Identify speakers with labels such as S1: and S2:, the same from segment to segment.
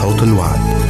S1: صوت الوعد.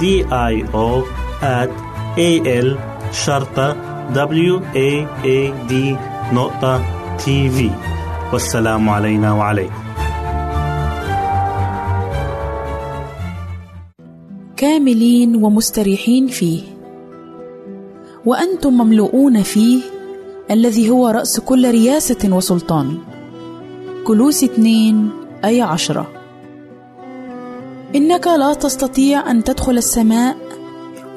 S2: D I O at A L شرطة W A A D نقطة تي في والسلام علينا وعليكم.
S3: كاملين ومستريحين فيه. وأنتم مملؤون فيه الذي هو رأس كل رياسة وسلطان. كلوس اتنين أي عشرة. إنك لا تستطيع أن تدخل السماء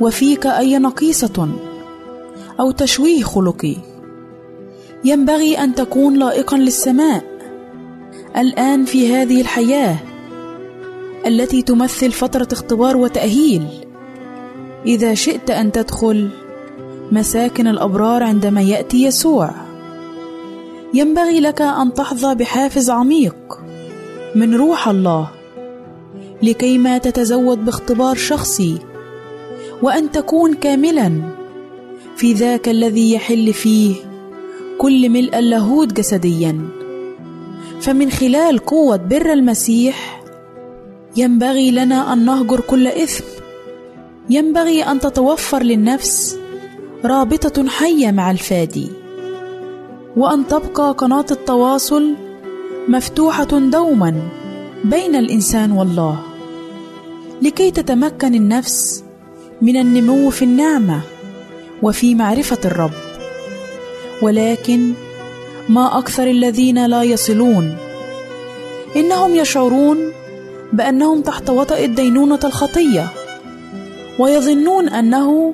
S3: وفيك أي نقيصة أو تشويه خلقي. ينبغي أن تكون لائقا للسماء الآن في هذه الحياة التي تمثل فترة اختبار وتأهيل. إذا شئت أن تدخل مساكن الأبرار عندما يأتي يسوع ينبغي لك أن تحظى بحافز عميق من روح الله لكيما تتزود باختبار شخصي وأن تكون كاملا في ذاك الذي يحل فيه كل ملء اللاهوت جسديا. فمن خلال قوة بر المسيح ينبغي لنا أن نهجر كل إثم. ينبغي أن تتوفر للنفس رابطة حية مع الفادي وأن تبقى قناة التواصل مفتوحة دوما بين الإنسان والله. لكي تتمكن النفس من النمو في النعمة وفي معرفة الرب. ولكن ما أكثر الذين لا يصلون. إنهم يشعرون بأنهم تحت وطأ الدينونة الخطية ويظنون أنه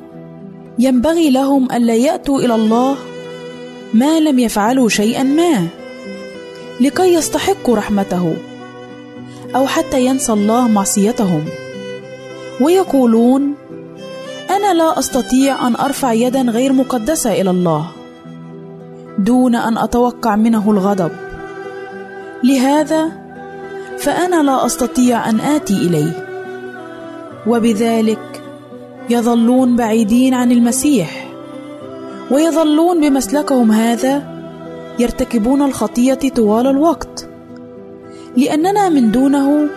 S3: ينبغي لهم ألا يأتوا إلى الله ما لم يفعلوا شيئا ما لكي يستحقوا رحمته أو حتى ينسى الله معصيتهم. ويقولون أنا لا أستطيع أن أرفع يدا غير مقدسة إلى الله دون أن أتوقع منه الغضب. لهذا فأنا لا أستطيع أن آتي إليه. وبذلك يظلون بعيدين عن المسيح ويظلون بمسلكهم هذا يرتكبون الخطية طوال الوقت. لأننا من دونه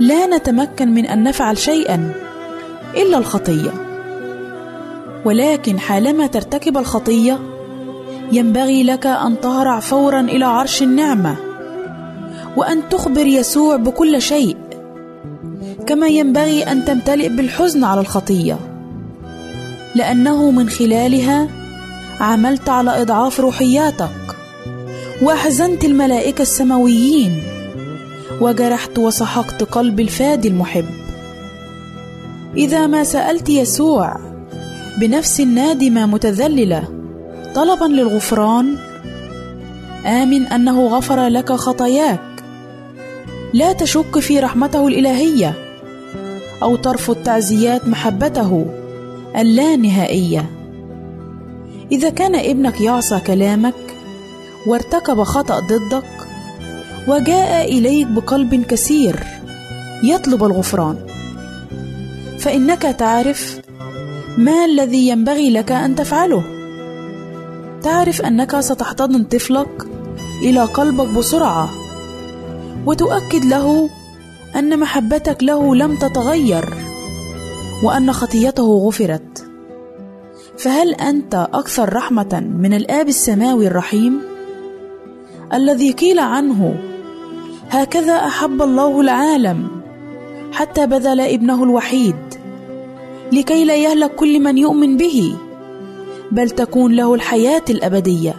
S3: لا نتمكن من أن نفعل شيئا إلا الخطية. ولكن حالما ترتكب الخطية ينبغي لك أن تهرع فورا إلى عرش النعمة وأن تخبر يسوع بكل شيء كما ينبغي أن تمتلئ بالحزن على الخطية. لأنه من خلالها عملت على إضعاف روحياتك وأحزنت الملائكة السماويين. وجرحت وسحقت قلب الفادي المحب. إذا ما سألت يسوع بنفس نادمه متذللة طلبا للغفران آمن أنه غفر لك خطاياك. لا تشك في رحمته الإلهية أو ترفض تعزيات محبته اللانهائيه إذا كان ابنك يعصى كلامك وارتكب خطأ ضدك وجاء إليك بقلب كثير يطلب الغفران. فإنك تعرف ما الذي ينبغي لك أن تفعله. تعرف أنك ستحتضن طفلك إلى قلبك بسرعة وتؤكد له أن محبتك له لم تتغير وأن خطيته غفرت. فهل أنت أكثر رحمة من الآب السماوي الرحيم؟ الذي قيل عنه هكذا أحب الله العالم حتى بذل ابنه الوحيد لكي لا يهلك كل من يؤمن به بل تكون له الحياة الأبدية.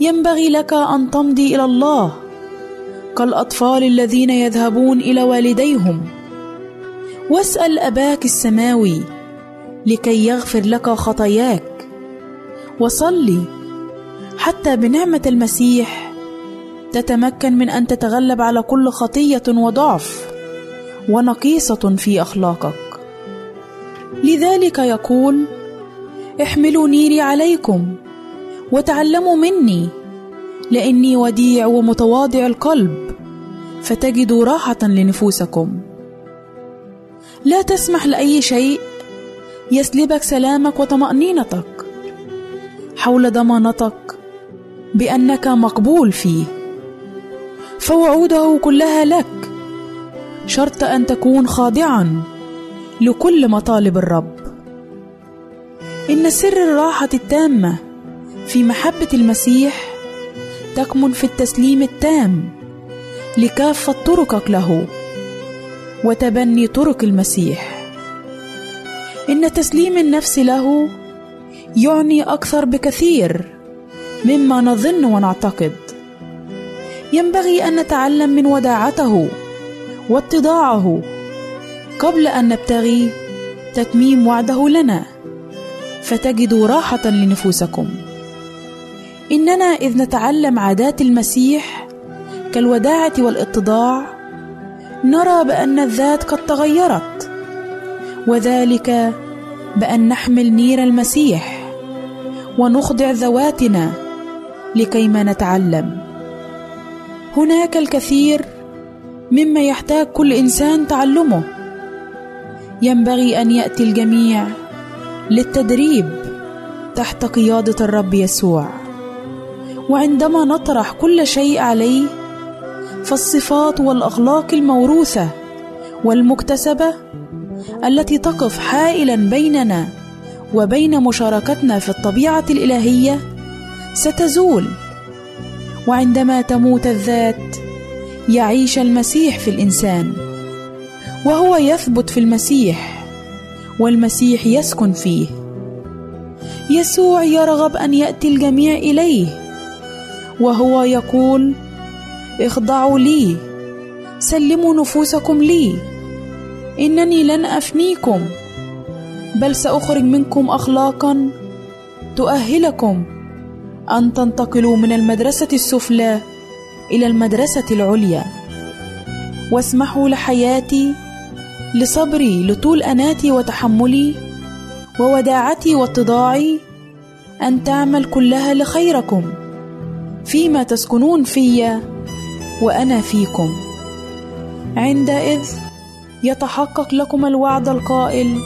S3: ينبغي لك أن تمضي إلى الله كالأطفال الذين يذهبون إلى والديهم. واسأل أباك السماوي لكي يغفر لك خطاياك. وصلي حتى بنعمة المسيح. تتمكن من أن تتغلب على كل خطية وضعف ونقيصة في أخلاقك. لذلك يقول احملوا نيري عليكم وتعلموا مني لأني وديع ومتواضع القلب فتجدوا راحة لنفوسكم. لا تسمح لأي شيء يسلبك سلامك وطمأنينتك حول ضمانتك بأنك مقبول فيه. فوعوده كلها لك. شرط أن تكون خاضعا لكل مطالب الرب. إن سر الراحة التامة في محبة المسيح تكمن في التسليم التام لكافة طرقك له وتبني طرق المسيح. إن تسليم النفس له يعني أكثر بكثير مما نظن ونعتقد. ينبغي أن نتعلم من وداعته واتضاعه قبل أن نبتغي تتميم وعده لنا. فتجدوا راحة لنفوسكم. إننا إذ نتعلم عادات المسيح كالوداعة والإتضاع نرى بأن الذات قد تغيرت وذلك بأن نحمل نير المسيح ونخضع ذواتنا لكيما نتعلم. هناك الكثير مما يحتاج كل إنسان تعلمه. ينبغي أن يأتي الجميع للتدريب تحت قيادة الرب يسوع. وعندما نطرح كل شيء عليه فالصفات والأخلاق الموروثة والمكتسبة التي تقف حائلا بيننا وبين مشاركتنا في الطبيعة الإلهية ستزول. وعندما تموت الذات يعيش المسيح في الإنسان وهو يثبت في المسيح والمسيح يسكن فيه. يسوع يرغب أن يأتي الجميع إليه وهو يقول اخضعوا لي سلموا نفوسكم لي إنني لن أفنيكم بل سأخرج منكم اخلاقا تؤهلكم أن تنتقلوا من المدرسة السفلى إلى المدرسة العليا. واسمحوا لحياتي لصبري لطول أناتي وتحملي ووداعتي واتضاعي أن تعمل كلها لخيركم فيما تسكنون في وأنا فيكم. عندئذ يتحقق لكم الوعد القائل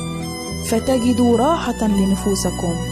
S3: فتجدوا راحة لنفوسكم.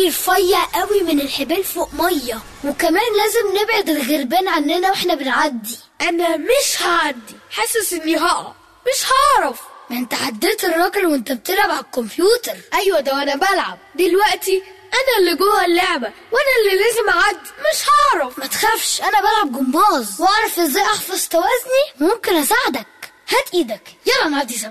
S4: كوبري رفيع قوي من الحبال فوق مية. وكمان لازم نبعد الغربان عننا وإحنا بنعدي. أنا مش هعدي. حاسس إني هقع. مش هعرف. ما انت عديت الراجل وانت بتلعب على الكمبيوتر. أيوه ده وأنا بلعب. دلوقتي أنا اللي جوه اللعبة. وأنا اللي لازم أعدي. مش هعرف. ما تخافش أنا بلعب جمباز. وأعرف إزاي أحفظ توازني؟ ممكن أساعدك. هات إيدك. يلا نعدي سوا.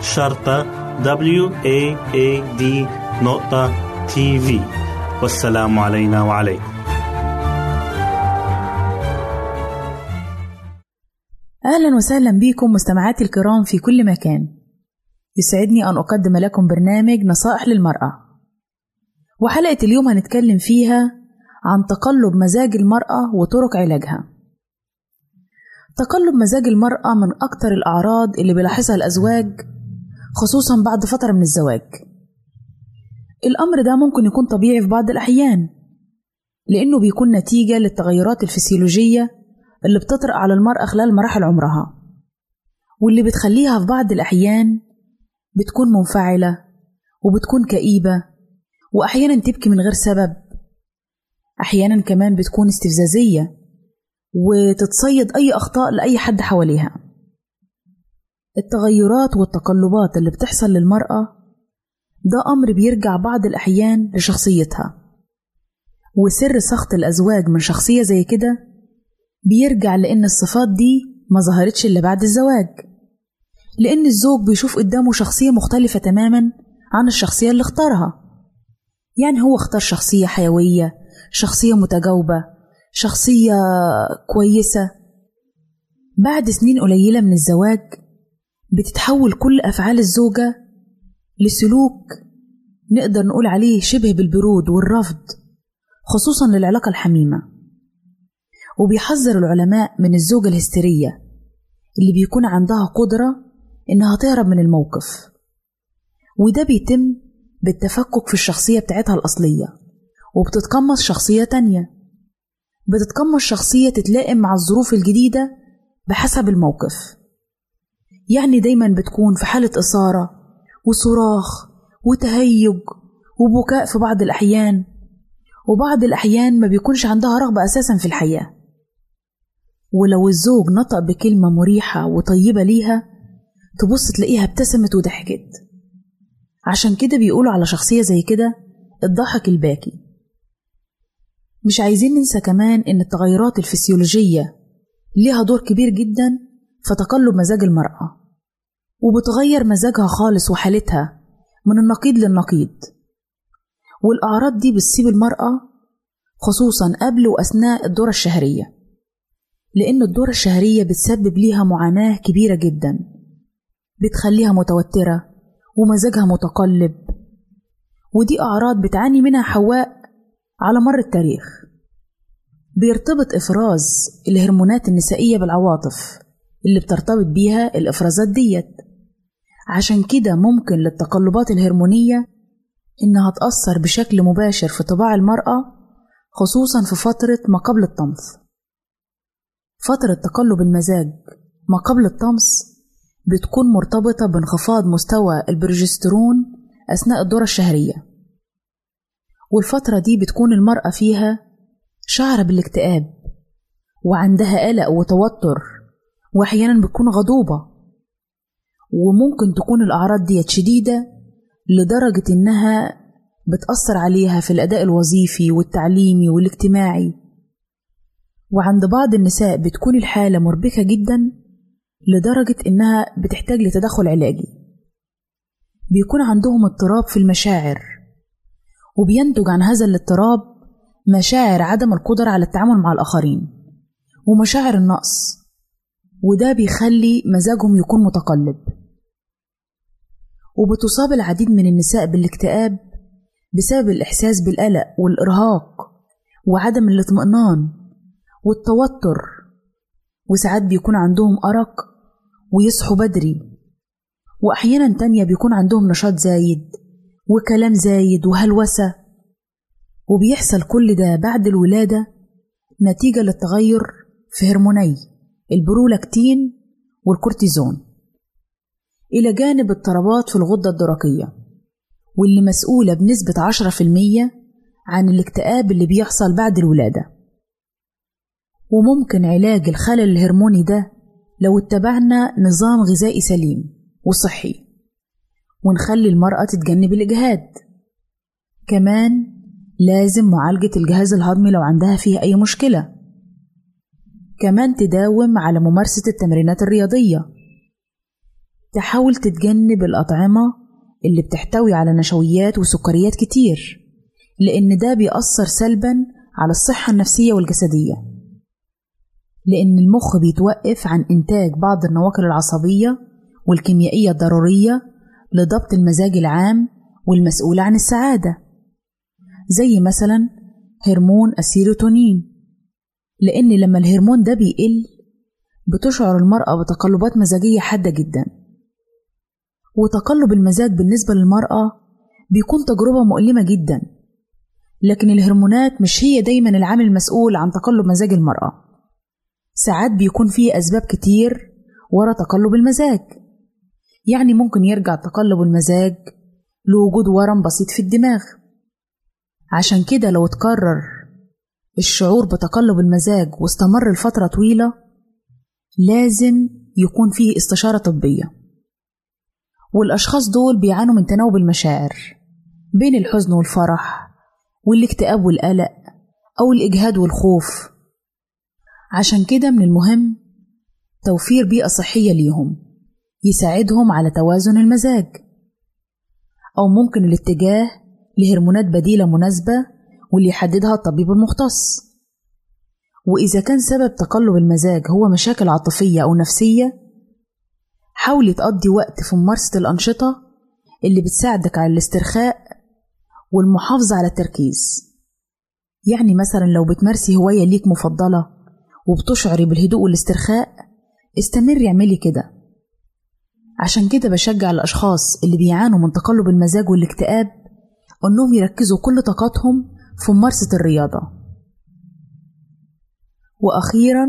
S2: شرطة W A A D نقطة تي في والسلام علينا وعليكم.
S3: أهلا وسهلا بكم مستمعاتي الكرام في كل مكان. يسعدني أن أقدم لكم برنامج نصائح للمرأة. وحلقة اليوم هنتكلم فيها عن تقلب مزاج المرأة وطرق علاجها. تقلب مزاج المرأة من أكتر الأعراض اللي بيلاحظها الأزواج خصوصا بعد فترة من الزواج. الأمر ده ممكن يكون طبيعي في بعض الأحيان لأنه بيكون نتيجة للتغيرات الفسيولوجية اللي بتطرق على المرأة خلال مراحل عمرها واللي بتخليها في بعض الأحيان بتكون منفعلة وبتكون كئيبة وأحيانا تبكي من غير سبب. أحيانا كمان بتكون استفزازية وتتصيد أي أخطاء لأي حد حواليها. التغيرات والتقلبات اللي بتحصل للمرأة ده أمر بيرجع بعض الأحيان لشخصيتها. وسر سخط الأزواج من شخصية زي كده بيرجع لأن الصفات دي ما ظهرتش إلا بعد الزواج. لأن الزوج بيشوف قدامه شخصية مختلفة تماما عن الشخصية اللي اختارها. يعني هو اختار شخصية حيوية شخصية متجاوبة شخصية كويسة. بعد سنين قليلة من الزواج بتتحول كل أفعال الزوجة لسلوك نقدر نقول عليه شبه بالبرود والرفض خصوصا للعلاقة الحميمة. وبيحذر العلماء من الزوجة الهستيرية اللي بيكون عندها قدرة إنها تهرب من الموقف. وده بيتم بالتفكك في الشخصية بتاعتها الأصلية وبتتقمص شخصية تانية. بتتقمص شخصية تتلائم مع الظروف الجديدة بحسب الموقف. يعني دايما بتكون في حالة إثارة وصراخ وتهيج وبكاء في بعض الأحيان وبعض الأحيان ما بيكونش عندها رغبة أساسا في الحياة. ولو الزوج نطق بكلمة مريحة وطيبة ليها تبص تلاقيها ابتسمت وضحكت. عشان كده بيقولوا على شخصية زي كده الضحك الباكي. مش عايزين ننسى كمان إن التغيرات الفسيولوجية ليها دور كبير جدا في تقلب مزاج المرأة وبتغير مزاجها خالص وحالتها من النقيض للنقيض. والأعراض دي بتصيب المرأة خصوصا قبل وأثناء الدورة الشهرية لأن الدورة الشهرية بتسبب ليها معاناة كبيرة جدا بتخليها متوترة ومزاجها متقلب. ودي أعراض بتعاني منها حواء على مر التاريخ. بيرتبط إفراز الهرمونات النسائية بالعواطف اللي بترتبط بيها الإفرازات ديت. عشان كده ممكن للتقلبات الهرمونية إنها تأثر بشكل مباشر في طباع المرأة خصوصا في فترة ما قبل الطمث. فترة تقلب المزاج ما قبل الطمس بتكون مرتبطة بانخفاض مستوى البروجسترون أثناء الدورة الشهرية. والفترة دي بتكون المرأة فيها شعر بالاكتئاب وعندها قلق وتوتر وأحيانا بتكون غضوبة. وممكن تكون الأعراض ديت شديدة لدرجة إنها بتأثر عليها في الأداء الوظيفي والتعليمي والاجتماعي. وعند بعض النساء بتكون الحالة مربكة جدا لدرجة إنها بتحتاج لتدخل علاجي. بيكون عندهم اضطراب في المشاعر وبينتج عن هذا الاضطراب مشاعر عدم القدرة على التعامل مع الآخرين ومشاعر النقص. وده بيخلي مزاجهم يكون متقلب. وبتصاب العديد من النساء بالاكتئاب بسبب الإحساس بالقلق والإرهاق وعدم الاطمئنان والتوتر وساعات بيكون عندهم أرق ويصحوا بدري وأحيانا تانية بيكون عندهم نشاط زايد وكلام زايد وهلوسة. وبيحصل كل ده بعد الولادة نتيجة للتغير في هرموني. البرولاكتين والكورتيزون. إلى جانب اضطرابات في الغدة الدرقية واللي مسؤولة بنسبة 10% عن الاكتئاب اللي بيحصل بعد الولادة. وممكن علاج الخلل الهرموني ده لو اتبعنا نظام غذائي سليم وصحي ونخلي المرأة تتجنب الإجهاد. كمان لازم معالجة الجهاز الهضمي لو عندها فيه أي مشكلة. كمان تداوم على ممارسة التمرينات الرياضية. تحاول تتجنب الأطعمة اللي بتحتوي على نشويات وسكريات كتير لأن ده بيأثر سلبا على الصحة النفسية والجسدية. لأن المخ بيتوقف عن إنتاج بعض النواقل العصبية والكيميائية الضرورية لضبط المزاج العام والمسؤول عن السعادة زي مثلا هرمون السيروتونين لأن لما الهرمون ده بيقل بتشعر المرأة بتقلبات مزاجية حادة جدا. وتقلب المزاج بالنسبة للمرأة بيكون تجربة مؤلمة جدا. لكن الهرمونات مش هي دايما العامل المسؤول عن تقلب مزاج المرأة. ساعات بيكون فيه أسباب كتير ورا تقلب المزاج. يعني ممكن يرجع تقلب المزاج لوجود ورم بسيط في الدماغ. عشان كده لو اتكرر الشعور بتقلب المزاج واستمر لفترة طويلة لازم يكون فيه استشارة طبية. والأشخاص دول بيعانوا من تناوب المشاعر بين الحزن والفرح والاكتئاب والقلق أو الإجهاد والخوف. عشان كده من المهم توفير بيئة صحية ليهم يساعدهم على توازن المزاج أو ممكن الاتجاه لهرمونات بديلة مناسبة واللي يحددها الطبيب المختص. وإذا كان سبب تقلب المزاج هو مشاكل عاطفية أو نفسية حاولي تقضي وقت في ممارسة الأنشطة اللي بتساعدك على الاسترخاء والمحافظة على التركيز. يعني مثلا لو بتمارسي هواية ليك مفضلة وبتشعري بالهدوء والاسترخاء استمري اعملي كده. عشان كده بشجع الأشخاص اللي بيعانوا من تقلب المزاج والاكتئاب إنهم يركزوا كل طاقتهم في ممارسة الرياضة. وأخيرا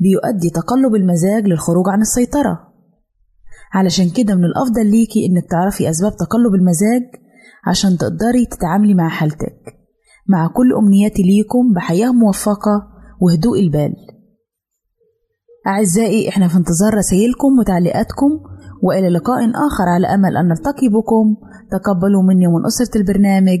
S3: بيؤدي تقلب المزاج للخروج عن السيطرة. علشان كده من الأفضل ليكي إنك تعرفي أسباب تقلب المزاج عشان تقدري تتعاملي مع حالتك مع كل أمنياتي ليكم بحياة موفقة وهدوء البال. أعزائي إحنا في انتظار رسائلكم وتعليقاتكم وإلى لقاء آخر على أمل أن نلتقي بكم. تقبلوا مني ومن أسرة البرنامج.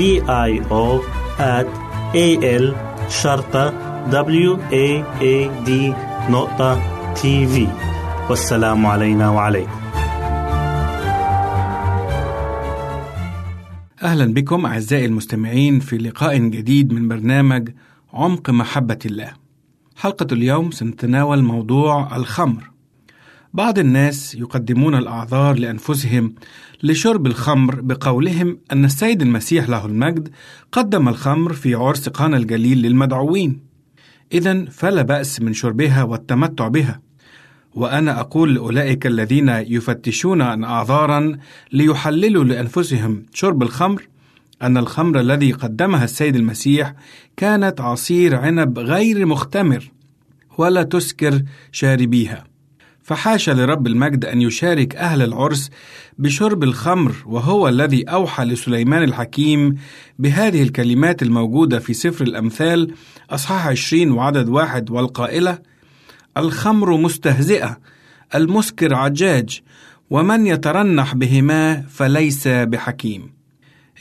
S2: D I O at A L شرطة W A A D نقطة تي في والسلام علينا وعليكم
S5: أهلا بكم أعزائي المستمعين في لقاء جديد من برنامج عمق محبة الله. حلقة اليوم سنتناول موضوع الخمر. بعض الناس يقدمون الأعذار لأنفسهم لشرب الخمر بقولهم أن السيد المسيح له المجد قدم الخمر في عرس قانا الجليل للمدعوين. إذا فلا بأس من شربها والتمتع بها. وأنا أقول لأولئك الذين يفتشون عن أعذارا ليحللوا لأنفسهم شرب الخمر أن الخمر الذي قدمها السيد المسيح كانت عصير عنب غير مختمر ولا تسكر شاربيها فحاشا لرب المجد أن يشارك أهل العرس بشرب الخمر وهو الذي أوحى لسليمان الحكيم بهذه الكلمات الموجودة في سفر الأمثال أصحاح عشرين وعدد واحد والقائلة الخمر مستهزئة المسكر عجاج ومن يترنح بهما فليس بحكيم.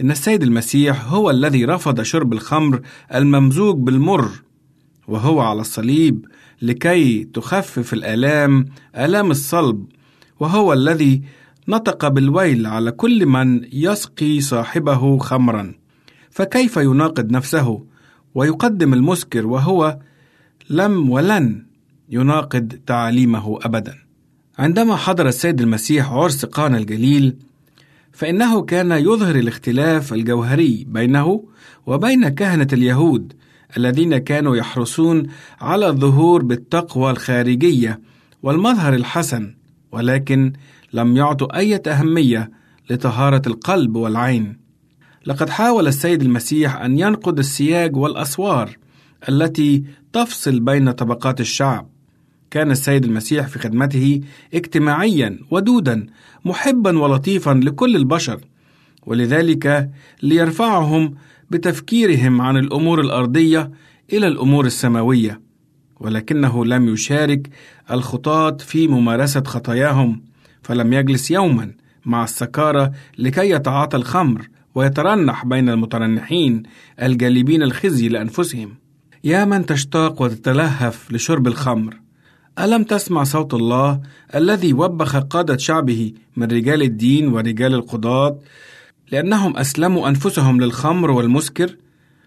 S5: إن السيد المسيح هو الذي رفض شرب الخمر الممزوج بالمر وهو على الصليب لكي تخفف الآلام آلام الصلب وهو الذي نطق بالويل على كل من يسقي صاحبه خمرا. فكيف يناقض نفسه ويقدم المسكر وهو لم ولن يناقض تعاليمه ابدا؟ عندما حضر السيد المسيح عرس قانا الجليل فإنه كان يظهر الاختلاف الجوهري بينه وبين كهنة اليهود الذين كانوا يحرصون على الظهور بالتقوى الخارجية والمظهر الحسن ولكن لم يعطوا أي أهمية لطهارة القلب والعين. لقد حاول السيد المسيح أن ينقض السياج والأسوار التي تفصل بين طبقات الشعب. كان السيد المسيح في خدمته اجتماعيا ودودا محبا ولطيفا لكل البشر ولذلك ليرفعهم بتفكيرهم عن الأمور الأرضية إلى الأمور السماوية ولكنه لم يشارك الخطاة في ممارسة خطاياهم فلم يجلس يوما مع السكاره لكي يتعاطى الخمر ويترنح بين المترنحين الجالبين الخزي لأنفسهم. يا من تشتاق وتتلهف لشرب الخمر ألم تسمع صوت الله الذي وبخ قادة شعبه من رجال الدين ورجال القضاة لأنهم أسلموا أنفسهم للخمر والمسكر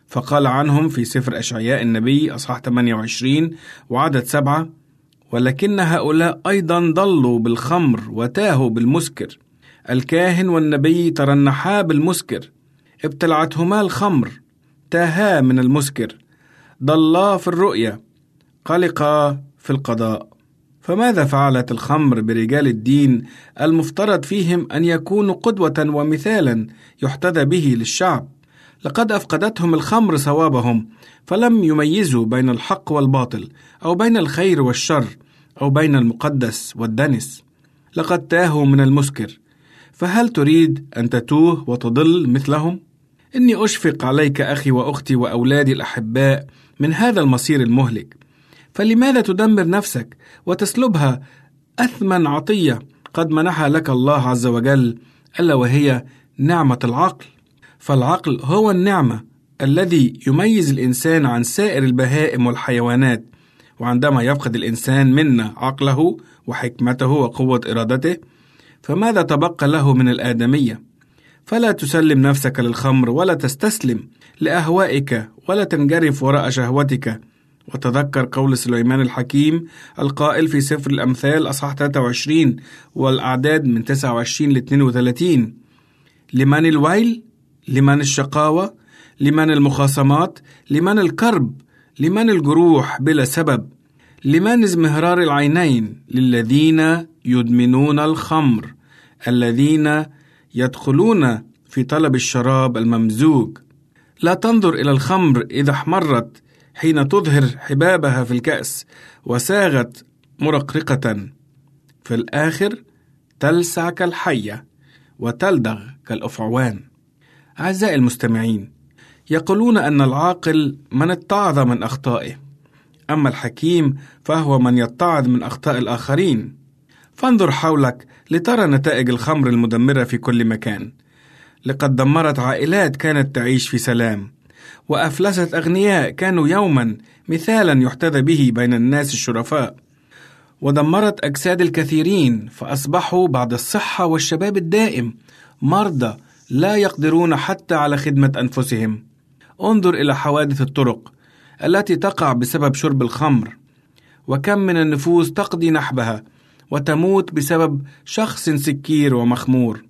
S5: فقال عنهم في سفر أشعياء النبي أصحاح 28 وعدد سبعة ولكن هؤلاء أيضا ضلوا بالخمر وتاهوا بالمسكر. الكاهن والنبي ترنحا بالمسكر. ابتلعتهما الخمر تاها من المسكر. ضلا في الرؤيا. قلقا في القضاء. فماذا فعلت الخمر برجال الدين المفترض فيهم أن يكونوا قدوة ومثالا يحتذى به للشعب؟ لقد أفقدتهم الخمر صوابهم فلم يميزوا بين الحق والباطل أو بين الخير والشر أو بين المقدس والدنس. لقد تاهوا من المسكر فهل تريد أن تتوه وتضل مثلهم؟ إني أشفق عليك أخي وأختي وأولادي الأحباء من هذا المصير المهلك. فلماذا تدمر نفسك وتسلبها أثمن عطية قد منحها لك الله عز وجل ألا وهي نعمة العقل؟ فالعقل هو النعمة الذي يميز الإنسان عن سائر البهائم والحيوانات وعندما يفقد الإنسان منا عقله وحكمته وقوة إرادته فماذا تبقى له من الآدمية؟ فلا تسلم نفسك للخمر ولا تستسلم لأهوائك ولا تنجرف وراء شهوتك وتذكر قول سليمان الحكيم القائل في سفر الأمثال أصحاح 23 والأعداد من 29 ل 32 لمن الويل؟ لمن الشقاوة؟ لمن المخاصمات؟ لمن الكرب؟ لمن الجروح بلا سبب؟ لمن ازمهرار العينين؟ للذين يدمنون الخمر الذين يدخلون في طلب الشراب الممزوج. لا تنظر إلى الخمر إذا احمرت حين تظهر حبابها في الكأس وساغت مرقرقة في الآخر تلسع كالحية وتلدغ كالأفعوان. أعزائي المستمعين يقولون أن العاقل من اتعظ من أخطائه أما الحكيم فهو من يتعظ من أخطاء الآخرين. فانظر حولك لترى نتائج الخمر المدمرة في كل مكان. لقد دمرت عائلات كانت تعيش في سلام. وأفلست أغنياء كانوا يوما مثالا يحتذى به بين الناس الشرفاء. ودمرت أجساد الكثيرين فأصبحوا بعد الصحة والشباب الدائم مرضى لا يقدرون حتى على خدمة أنفسهم. انظر إلى حوادث الطرق التي تقع بسبب شرب الخمر وكم من النفوس تقضي نحبها وتموت بسبب شخص سكير ومخمور.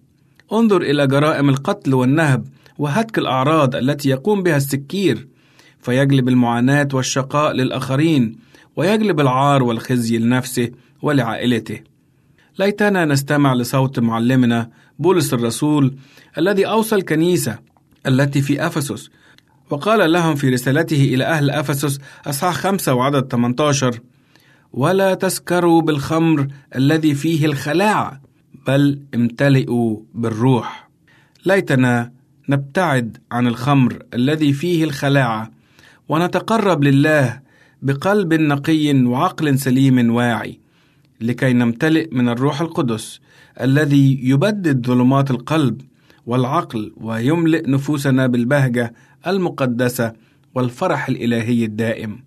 S5: انظر إلى جرائم القتل والنهب وهتك الأعراض التي يقوم بها السكير فيجلب المعاناة والشقاء للآخرين ويجلب العار والخزي لنفسه ولعائلته. ليتنا نستمع لصوت معلمنا بولس الرسول الذي أوصى الكنيسة التي في أفسس وقال لهم في رسالته إلى أهل أفسس أصحاح خمسة وعدد 18 ولا تسكروا بالخمر الذي فيه الخلاعة بل امتلئوا بالروح. ليتنا نبتعد عن الخمر الذي فيه الخلاعة ونتقرب لله بقلب نقي وعقل سليم واعي لكي نمتلئ من الروح القدس الذي يبدد ظلمات القلب والعقل ويملئ نفوسنا بالبهجة المقدسة والفرح الإلهي الدائم.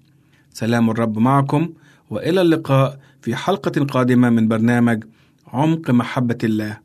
S5: سلام الرب معكم وإلى اللقاء في حلقة قادمة من برنامج عمق محبة الله.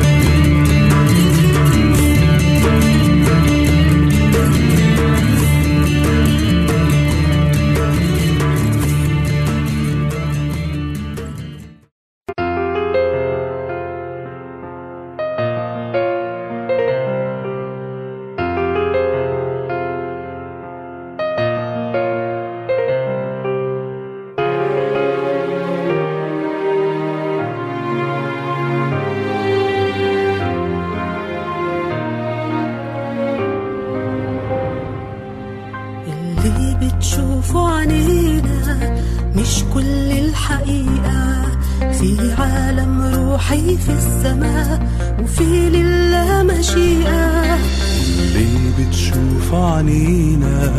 S1: يعرفوا
S6: عنينا مش كل الحقيقة. في عالم روحي في السماء وفي
S7: لله مشيئة. اللي بتشوف عنينا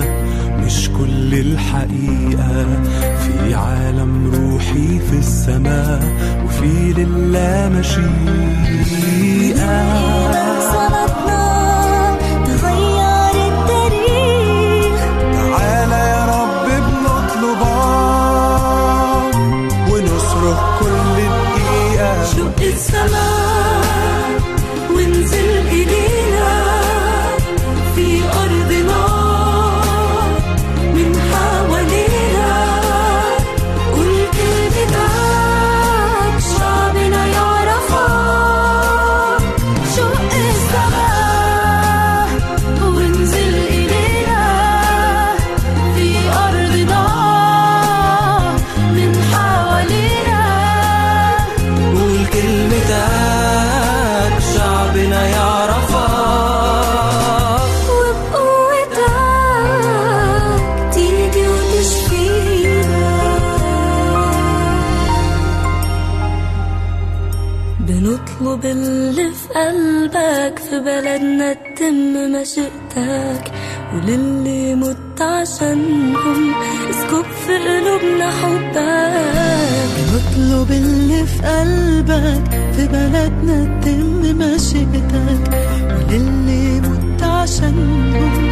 S7: مش كل الحقيقة. في عالم روحي في السماء وفي لله مشيئة. It's the الوعد. مشيئتك وللي مت عشانهم اسكب في قلوبنا حبك نطلب اللي في قلبك في
S8: بلدنا تتم
S2: مشيئتك وللي مت عشانهم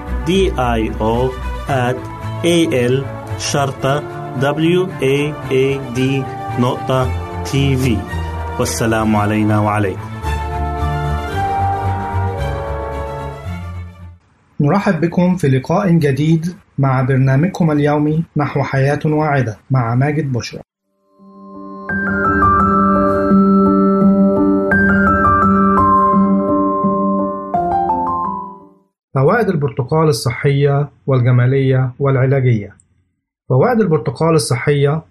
S2: D I O at A L شرطة W A A D نقطة تي في والسلام علينا وعليكم.
S8: نرحب بكم في لقاء جديد مع برنامجكم اليومي نحو حياة واعدة مع ماجد بشرى. فوائد البرتقال الصحية والجمالية والعلاجية. فوائد البرتقال الصحية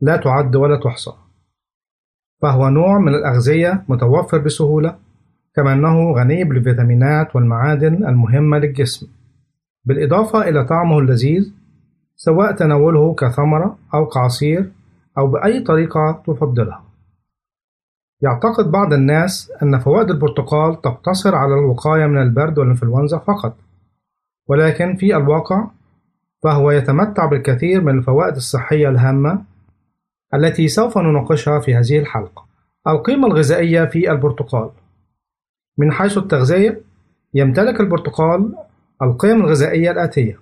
S8: لا تعد ولا تحصى. فهو نوع من الأغذية متوفر بسهولة كما أنه غني بالفيتامينات والمعادن المهمة للجسم. بالإضافة إلى طعمه اللذيذ سواء تناوله كثمرة أو كعصير أو بأي طريقة تفضلها يعتقد بعض الناس أن فوائد البرتقال تقتصر على الوقاية من البرد والإنفلونزا فقط. ولكن في الواقع فهو يتمتع بالكثير من الفوائد الصحية الهامة التي سوف نناقشها في هذه الحلقة. القيمة الغذائية في البرتقال. من حيث التغذية يمتلك البرتقال القيم الغذائية الآتية.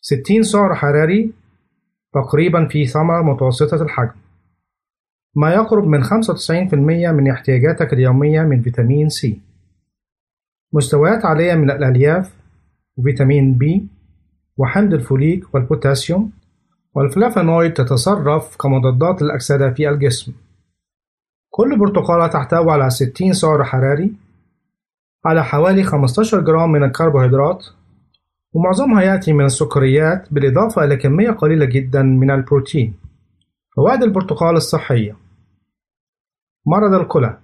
S8: 60 سعر حراري تقريبا في ثمرة متوسطة الحجم. ما يقرب من 95% من احتياجاتك اليومية من فيتامين سي. مستويات عالية من الألياف وفيتامين بي وحمض الفوليك والبوتاسيوم والفلافونويد تتصرف كمضادات للأكسدة في الجسم. كل برتقالة تحتوي على 60 سعر حراري على حوالي 15 جرام من الكربوهيدرات ومعظمها يأتي من السكريات بالإضافة إلى كمية قليلة جدا من البروتين. فوائد البرتقال الصحية. مرض الكلى.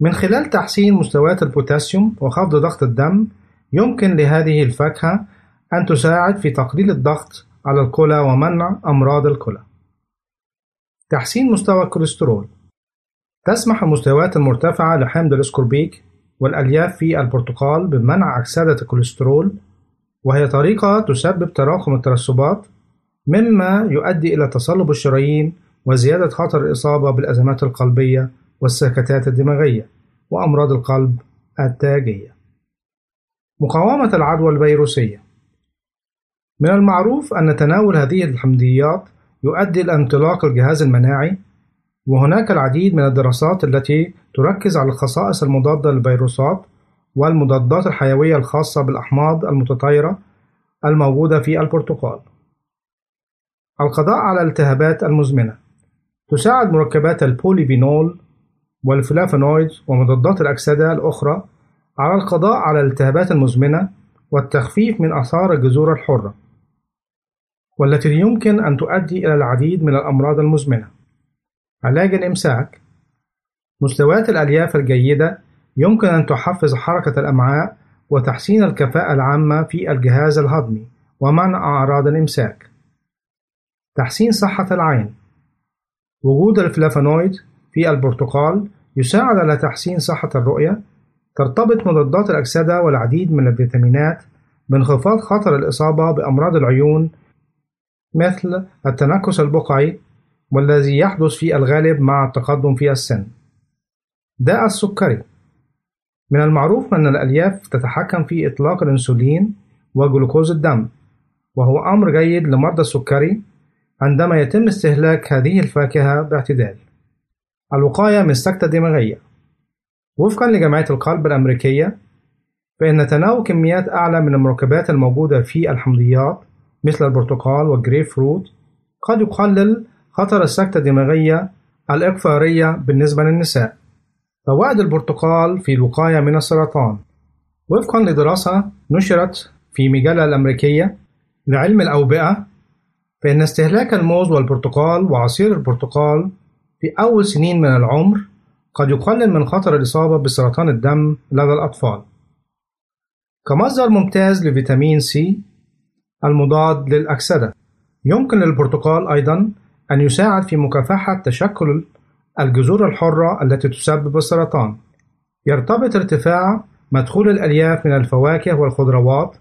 S8: من خلال تحسين مستويات البوتاسيوم وخفض ضغط الدم يمكن لهذه الفاكهة أن تساعد في تقليل الضغط على الكلى ومنع أمراض الكلى. تحسين مستوى الكوليسترول. تسمح المستويات المرتفعة لحمض الاسكوربيك والألياف في البرتقال بمنع أكسدة الكوليسترول وهي طريقة تسبب تراكم الترسبات مما يؤدي إلى تصلب الشرايين وزيادة خطر الإصابة بالأزمات القلبية والسكتات الدماغية وأمراض القلب التاجية. مقاومة العدوى الفيروسية من المعروف أن تناول هذه الحمضيات يؤدي إلى انطلاق الجهاز المناعي وهناك العديد من الدراسات التي تركز على الخصائص المضادة للفيروسات والمضادات الحيوية الخاصة بالأحماض المتطايرة الموجودة في البرتقال. القضاء على الالتهابات المزمنة. تساعد مركبات البوليفينول والفلافونويدز ومضادات الأكسدة الأخرى على القضاء على الالتهابات المزمنة والتخفيف من آثار الجذور الحرة والتي يمكن أن تؤدي إلى العديد من الأمراض المزمنة. علاج الإمساك مستويات الألياف الجيدة يمكن أن تحفز حركة الأمعاء وتحسين الكفاءة العامة في الجهاز الهضمي ومنع أعراض الإمساك. تحسين صحة العين وجود الفلافونويد في البرتقال يساعد على تحسين صحة الرؤية ترتبط مضادات الأكسدة والعديد من الفيتامينات بانخفاض خطر الإصابة بأمراض العيون مثل التنكس البقعي والذي يحدث في الغالب مع التقدم في السن. داء السكري من المعروف أن الألياف تتحكم في إطلاق الأنسولين وجلوكوز الدم، وهو أمر جيد لمرضى السكري عندما يتم استهلاك هذه الفاكهة باعتدال. الوقاية من السكتة الدماغية وفقا لجمعية القلب الأمريكية فإن تناول كميات أعلى من المركبات الموجودة في الحمضيات مثل البرتقال والجريب فروت قد يقلل خطر السكتة الدماغية الإقفارية بالنسبة للنساء. فوائد البرتقال في الوقاية من السرطان. وفقا لدراسة نشرت في مجلة الأمريكية لعلم الأوبئة فإن استهلاك الموز والبرتقال وعصير البرتقال في أول سنين من العمر قد يقلل من خطر الإصابة بسرطان الدم لدى الأطفال. كمصدر ممتاز لفيتامين سي المضاد للأكسدة، يمكن للبرتقال أيضًا أن يساعد في مكافحة تشكل الجذور الحرة التي تسبب السرطان. يرتبط ارتفاع مدخول الألياف من الفواكه والخضروات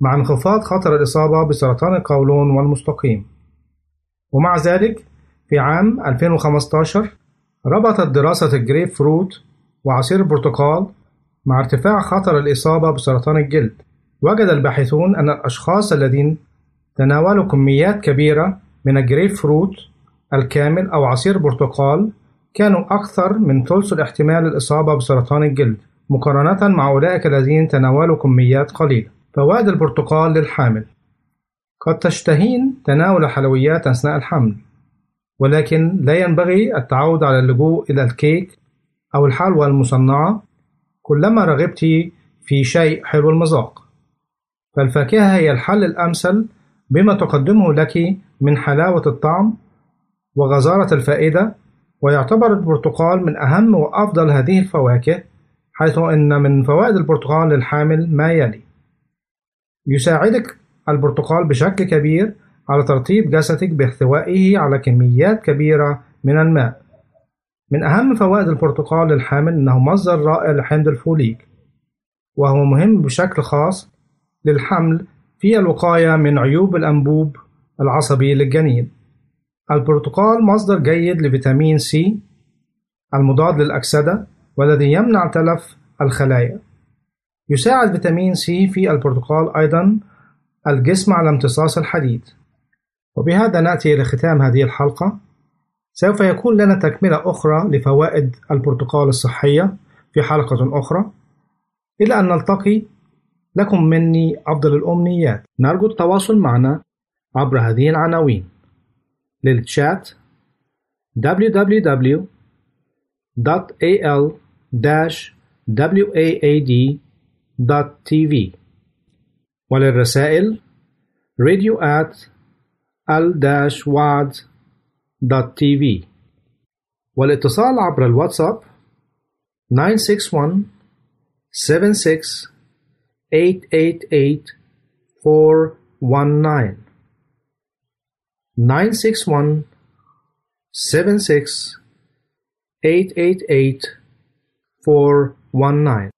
S8: مع انخفاض خطر الإصابة بسرطان القولون والمستقيم. ومع ذلك في عام 2015 ربطت دراسة الجريب فروت وعصير البرتقال مع ارتفاع خطر الإصابة بسرطان الجلد. وجد الباحثون أن الأشخاص الذين تناولوا كميات كبيرة من الجريب فروت الكامل أو عصير برتقال كانوا أكثر من ثلث الاحتمال الإصابة بسرطان الجلد مقارنة مع أولئك الذين تناولوا كميات قليلة. فوائد البرتقال للحامل. قد تشتهين تناول الحلويات أثناء الحمل ولكن لا ينبغي التعود على اللجوء إلى الكيك أو الحلوى المصنعة كلما رغبت في شيء حلو المذاق. فالفاكهة هي الحل الأمثل بما تقدمه لك من حلاوة الطعم وغزارة الفائدة ويعتبر البرتقال من أهم وأفضل هذه الفواكه حيث أن من فوائد البرتقال للحامل ما يلي. يساعدك البرتقال بشكل كبير على ترطيب جسدك باحتوائه على كميات كبيرة من الماء. من أهم فوائد البرتقال للحامل أنه مصدر رائع لحمض الفوليك، وهو مهم بشكل خاص للحمل في الوقاية من عيوب الأنبوب العصبي للجنين. البرتقال مصدر جيد لفيتامين سي المضاد للأكسدة والذي يمنع تلف الخلايا. يساعد فيتامين سي في البرتقال أيضًا الجسم على امتصاص الحديد. وبهذا نأتي إلى ختام هذه الحلقة. سوف يكون لنا تكملة أخرى لفوائد البرتقال الصحية في حلقة أخرى. إلى أن نلتقي لكم مني أفضل الأمنيات. نرجو التواصل معنا عبر هذه العناوين. للتشات www.al-waad tv وللرسائل radio at al tv والاتصال عبر الواتساب 961 76 888 419 961 76 888 419